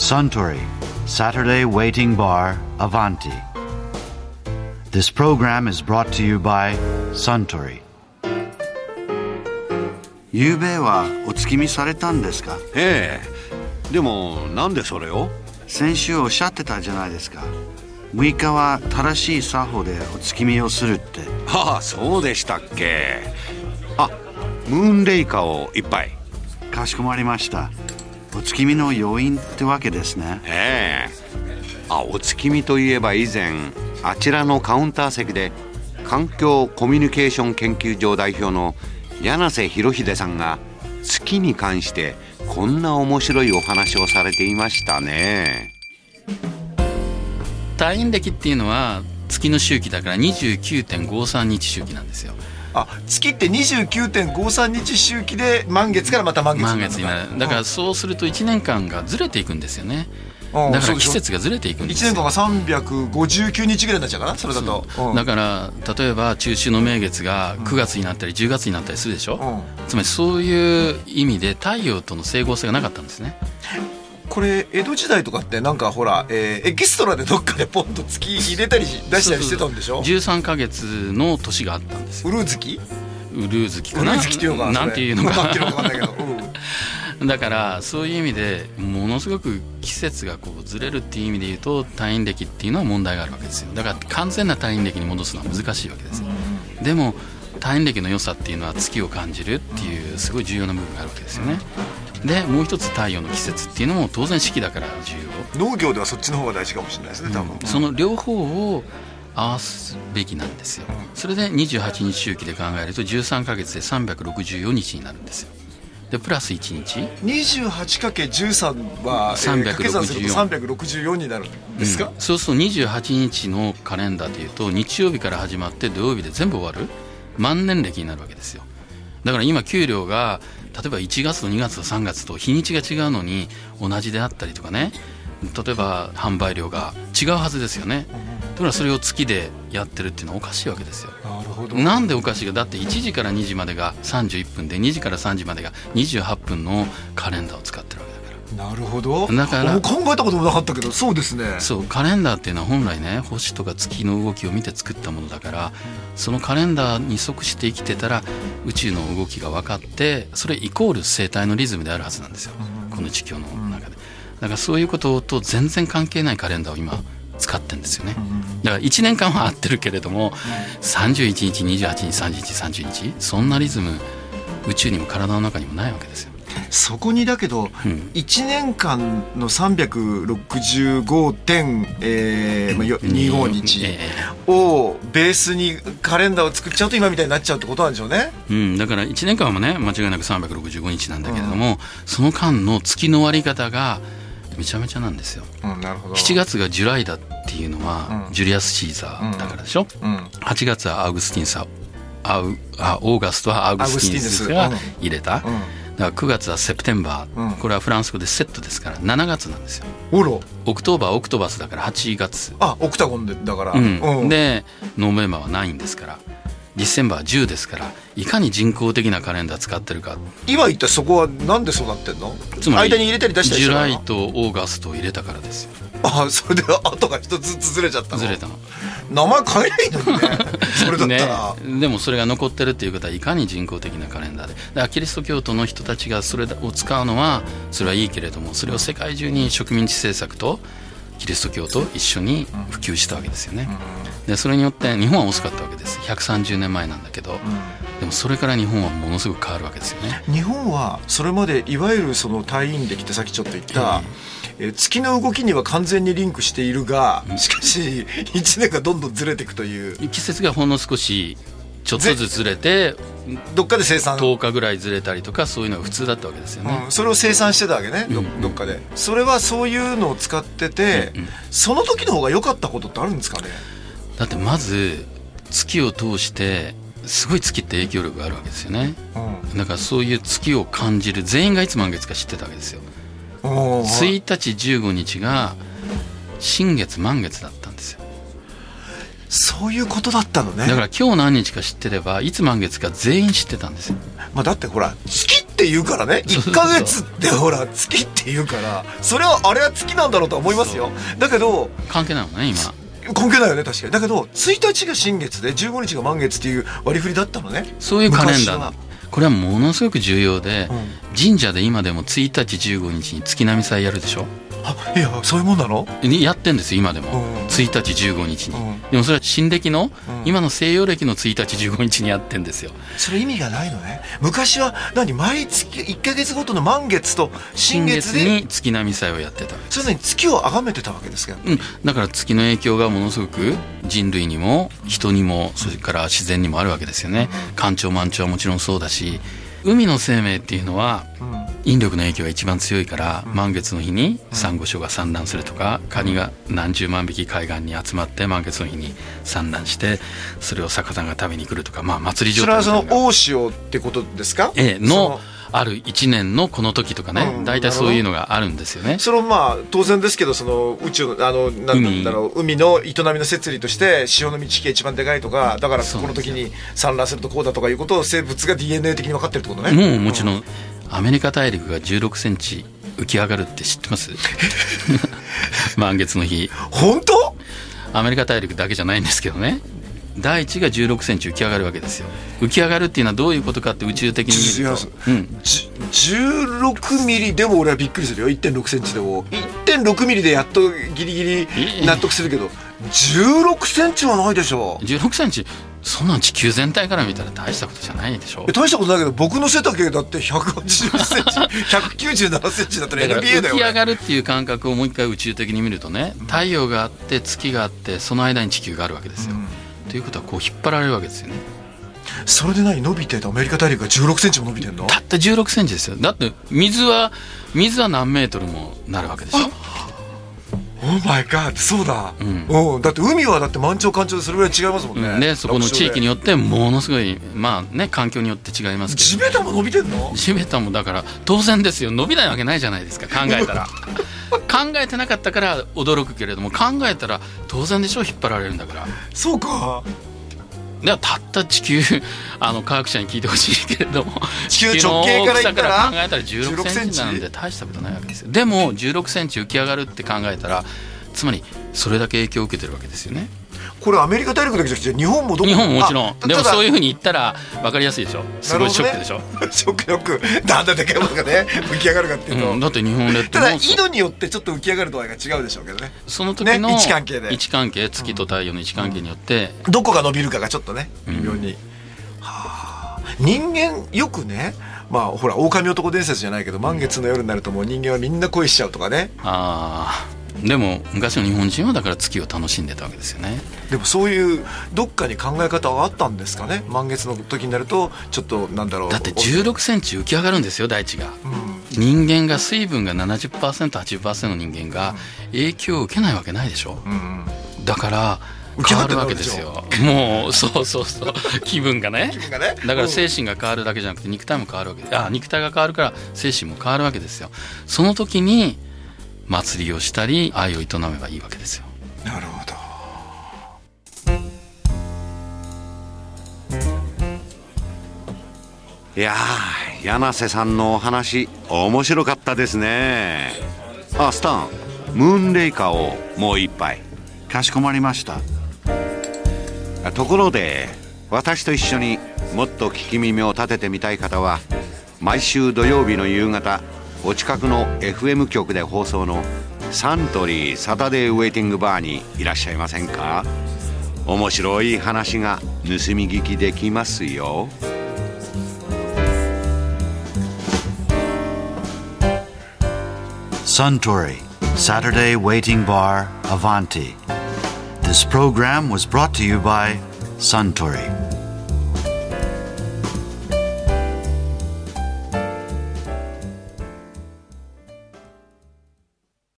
Suntory Saturday Waiting Bar Avanti. This program is brought to you by Suntory. 昨べはお月見されたんですか?ええでもなんでそれを?先週おっしゃってたじゃないですか .6 日は正しい作法でお月見をするって. ああそうでしたっけ?あムーンレイカを一杯。かしこまりましたお月見の要因ってわけですね。ええ。あお月見といえば以前あちらのカウンター席で環境コミュニケーション研究所代表の柳瀬博秀さんが月に関してこんな面白いお話をされていましたね。退院歴っていうのは月の周期だから29.53日周期なんですよ。あ月って29.53日周期で満月からまた満月満月になる。だからそうすると1年間がずれていくんですよね。うん。だから季節がずれていくんです1よ年間が359日ぐらいになっちゃうかなそれだと。うん。だから例えば中秋の名月が9月になったり10月になったりするでしょ、うん。つまりそういう意味で太陽との整合性がなかったんですねこれ江戸時代とかってなんかほら、えーエキストラでどっかでポンと月入れたりし出したりしてたんでしょ？13か月の年があったんですよ。ウルー月ウルー月ウルかな？ー月っていうのかなんていうのかうん。だからそういう意味でものすごく季節がこうずれるっていう意味で言うと退院歴っていうのは問題があるわけですよ。だから完全な退院歴に戻すのは難しいわけですよ。でも退院歴の良さっていうのは月を感じるっていうすごい重要な部分があるわけですよねでもう一つ太陽の季節っていうのも当然四季だから重要農業ではそっちの方が大事かもしれないですね多分、その両方を合わすべきなんですよ。それで28日周期で考えると13ヶ月で364日になるんですよ。でプラス1日。28×13 は、えー364掛け算すると364になるんですか、そうすると28日のカレンダーでいうと日曜日から始まって土曜日で全部終わる。万年暦になるわけですよだから今給料が例えば1月と2月と3月と日にちが違うのに同じであったりとかね。例えば販売量が違うはずですよね。だからそれを月でやってるっていうのはおかしいわけですよ。なるほど。なんでおかしいか。だって1時から2時までが31分で2時から3時までが28分のカレンダーを使ってなるほど。だからお考えたこともなかったけどそうですね。そうカレンダーっていうのは本来ね星とか月の動きを見て作ったものだからそのカレンダーに即して生きてたら宇宙の動きが分かってそれイコール生態のリズムであるはずなんですよ。この地球の中で。だからそういうことと全然関係ないカレンダーを今使ってるんですよね。だから1年間は合ってるけれども31日28日30日30日そんなリズム宇宙にも体の中にもないわけですよそこにだけど、ん。1年間の365点、えーまあ、よ25日えをベースにカレンダーを作っちゃうと今みたいになっちゃうってことなんでしょうね。うん、だから1年間はね間違いなく365日なんだけれども、その間の月の割り方がめちゃめちゃなんですよ。うんなるほど。7月がジュライだっていうのは、うん。ジュリアス・シーザーだからでしょ、うん。8月はアウグスティンサアウあオーガストはアウグスティンスが入れた、うんだから9月はセプテンバー、うん。これはフランス語でセットですから7月なんですよ。おろ。October オクトパスだから8月。あオクタゴンでだから、うん。うん。で November は9ですから。 December は10ですからいかに人工的なカレンダー使ってるか。今言ったそこはなんでそうなってんの？つまり間に入れたり出したり Julyイと August を入れたからですよ。あそれで後が一つずれちゃったの？ずれたの。名前変えないのにねそれだったら、ね、でもそれが残ってるっていうことはいかに人工的なカレンダーで。だからキリスト教徒の人たちがそれを使うのはそれはいいけれどもそれを世界中に植民地政策とキリスト教と一緒に普及したわけですよね。でそれによって日本は遅かったわけです。130年前なんだけどでもそれから日本はものすごく変わるわけですよね。日本はそれまでいわゆるその退院歴ってさっきちょっと言った、えー月の動きには完全にリンクしているがしかし1年がどんどんずれていくという。季節がほんの少しちょっとずつずれてどっかで生産、10日ぐらいずれたりとかそういうのが普通だったわけですよね、うん、それを生産してたわけねどうん。どっかで。それはそういうのを使ってて、うん。うんその時の方が良かったことってあるんですかね？だってまず月を通してすごい月って影響力があるわけですよね。うん。だからそういう月を感じる全員がいつ満月か知ってたわけですよ。おー1日15日が新月満月だっそういうことだったのね。だから今日何日か知ってればいつ満月か全員知ってたんですよ。まあ、だってほら月って言うからね。1か月ってほら月って言うからそれはあれは月なんだろうとは思いますよ。だけど関係ないもんね今。関係ないよね確かに。だけど1日が新月で15日が満月っていう割り振りだったのね。そういうカレンダーだこれはものすごく重要で、うん。神社で今でも1日15日に月並祭やるでしょあいやそういうもんなの？にやってんですよ今でも、うん。1日15日に、うん。でもそれは新暦の、うん。今の西洋暦の1日15日にやってんですよ。それ意味がないのね。昔は何毎月1か月ごとの満月と新新月で？月に月並祭をやってた。それなに月を崇めてたわけですかうん、だから月の影響がものすごく人類にも人にもそれから自然にもあるわけですよね。干潮満潮はもちろんそうだし海の生命っていうのはうん引力の影響が一番強いから満月の日にサンゴ礁が産卵するとかカニが何十万匹海岸に集まって満月の日に産卵してそれを魚が食べに来るとかまあ祭り状それはその大潮ってことですか？ええそのある一年のこの時とかうんね大体そういうのがあるんですよね。そのまあ当然ですけどその宇宙のあのなんだろう海の営みの摂理として潮の満ち引きが一番でかいとかだからこの時に産卵するとこうだとかいうことを生物が DNA 的に分かってるってことね。もうもちろんアメリカ大陸が16センチ浮き上がるって知ってます？満月の日。本当？アメリカ大陸だけじゃないんですけどね大地が16センチ浮き上がるわけですよ。浮き上がるっていうのはどういうことかって宇宙的に見ると、うん、じ16ミリでも俺はびっくりするよ。1.6センチでも。1.6ミリでやっとギリギリ納得するけど16センチはないでしょ16センチそんなん地球全体から見たら大したことじゃないでしょえ大したことないけど僕の背丈だって180センチ 197センチだったらだから NBA だよ浮き上俺がるっていう感覚をもう一回宇宙的に見るとね太陽があって月があってその間に地球があるわけですよ、ということはこう引っ張られるわけですよね。それで何？伸びてアメリカ大陸が16センチも伸びてんの？たった16センチですよ。だって水は水は何メートルもなるわけでしょ。オーマイガーそうだ、うん。うん、だって海はだって満潮干潮でそれぐらい違いますもんね、うん。でそこの地域によよってものすごいまあね環境によって違いますけど地べたも伸びてんの？地べたもだから当然ですよ。伸びないわけないじゃないですか考えたら 考えてなかったから驚くけれども考えたら当然でしょ引っ張られるんだから。そうか。ではたった地球 あの科学者に聞いてほしいけれども地球直径から言ったら考えたら16 16センチ。なんで大したことないわけですよ。でも16センチ浮き上がるって考えたらつまりそれだけ影響を受けてるわけですよねこれアメリカ大陸だけじゃなくて日本もどこ？日本ももちろん。あでもそういううふうに言ったら分かりやすいでしょ？すごいショックでしょ、ショックショック。なんででかいものがね 浮き上がるかっていうと、うん、だって日本列島ただも井戸によってちょっと浮き上がる度合いが違うでしょうけどね。その時のね位置関係で。位置関係月と太陽の位置関係によって、どこが伸びるかがちょっとね微妙に、はあ。人間よくねまあほら狼男伝説じゃないけど満月の夜になるともう人間はみんな恋しちゃうとかね。ああでも昔の日本人はだから月を楽しんでたわけですよね。でもそういうどっかに考え方はあったんですかね？満月の時になるとちょっとなんだろう。だって1 6センチ浮き上がるんですよ大地が。うん。人間が水分が 70%80% の人間が影響を受けないわけないでしょ。うんうん。だから変わるわけですよ。もうそうそうそう。気分がね。ね。だから精神が変わるだけじゃなくて肉体も変わるわけであ肉体が変わるから精神も変わるわけですよ。その時に祭りをしたり愛を営めばいいわけですよ。なるほど。いやー柳瀬さんのお話面白かったですね。あスタンムーンレイカーをもう一杯。かしこまりました。ところで私と一緒にもっと聞き耳を立ててみたい方は毎週土曜日の夕方お近くの FM 局で放送のサントリーサタデーウェイティングバーにいらっしゃいませんか？面白い話が盗み聞きできますよ。サントリーサタデーウェイティングバーアヴンティ This program was brought to you by santory